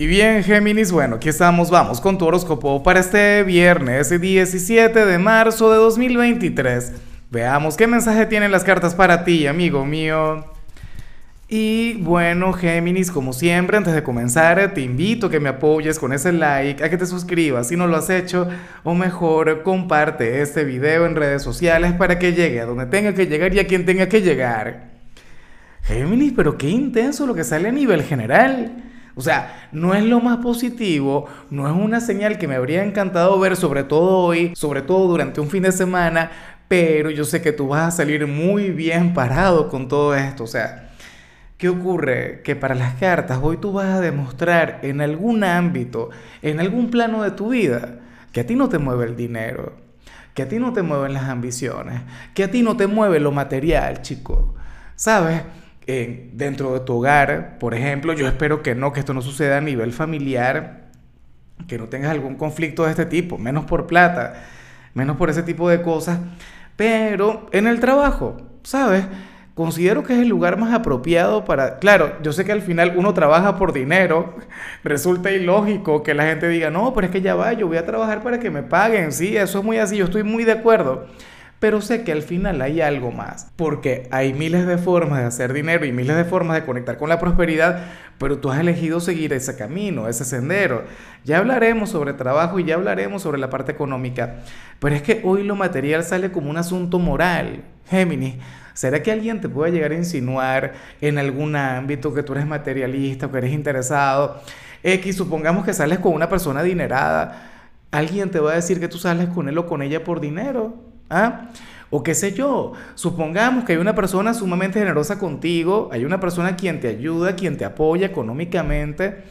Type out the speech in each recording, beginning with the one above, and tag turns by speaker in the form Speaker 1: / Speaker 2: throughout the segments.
Speaker 1: Y bien, Géminis, bueno, aquí estamos, vamos con tu horóscopo para este viernes 17 de marzo de 2023. Veamos qué mensaje tienen las cartas para ti, amigo mío. Y bueno, Géminis, como siempre, antes de comenzar, te invito a que me apoyes con ese like, a que te suscribas si no lo has hecho, o mejor, comparte este video en redes sociales para que llegue a donde tenga que llegar y a quien tenga que llegar. Géminis, pero qué intenso lo que sale a nivel general. O sea, no es lo más positivo, no es una señal que me habría encantado ver, sobre todo hoy, sobre todo durante un fin de semana, pero yo sé que tú vas a salir muy bien parado con todo esto. O sea, ¿qué ocurre? Que para las cartas hoy tú vas a demostrar en algún ámbito, en algún plano de tu vida, que a ti no te mueve el dinero, que a ti no te mueven las ambiciones, que a ti no te mueve lo material, chico. ¿Sabes? Dentro de tu hogar, por ejemplo, yo espero que no, que esto no suceda a nivel familiar, que no tengas algún conflicto de este tipo, menos por plata, menos por ese tipo de cosas, pero en el trabajo, ¿sabes? Considero que es el lugar más apropiado para... Claro, yo sé que al final uno trabaja por dinero, resulta ilógico que la gente diga, no, pero es que ya va, yo voy a trabajar para que me paguen, sí, eso es muy así, yo estoy muy de acuerdo pero sé que al final hay algo más, porque hay miles de formas de hacer dinero y miles de formas de conectar con la prosperidad, pero tú has elegido seguir ese camino, ese sendero. Ya hablaremos sobre trabajo y ya hablaremos sobre la parte económica, pero es que hoy lo material sale como un asunto moral, Géminis. ¿Será que alguien te puede llegar a insinuar en algún ámbito que tú eres materialista o que eres interesado? X, supongamos que sales con una persona adinerada. ¿Alguien te va a decir que tú sales con él o con ella por dinero? ¿Ah? O qué sé yo, supongamos que hay una persona sumamente generosa contigo, hay una persona quien te ayuda, quien te apoya económicamente,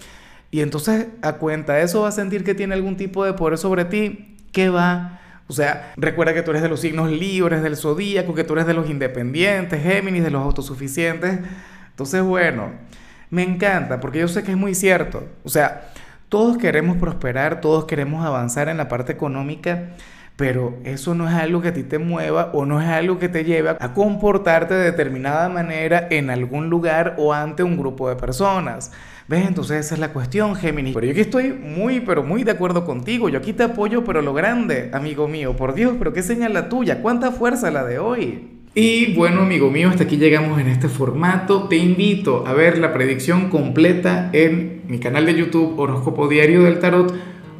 Speaker 1: y entonces a cuenta de eso va a sentir que tiene algún tipo de poder sobre ti, ¿qué va? O sea, recuerda que tú eres de los signos libres del zodíaco, que tú eres de los independientes, Géminis, de los autosuficientes. Entonces, bueno, me encanta porque yo sé que es muy cierto. O sea, todos queremos prosperar, todos queremos avanzar en la parte económica pero eso no es algo que a ti te mueva o no es algo que te lleve a comportarte de determinada manera en algún lugar o ante un grupo de personas. ¿Ves? Entonces esa es la cuestión, Géminis. Pero yo aquí estoy muy, pero muy de acuerdo contigo. Yo aquí te apoyo, pero lo grande, amigo mío. Por Dios, pero qué señal la tuya. ¿Cuánta fuerza la de hoy? Y bueno, amigo mío, hasta aquí llegamos en este formato. Te invito a ver la predicción completa en mi canal de YouTube Horóscopo Diario del Tarot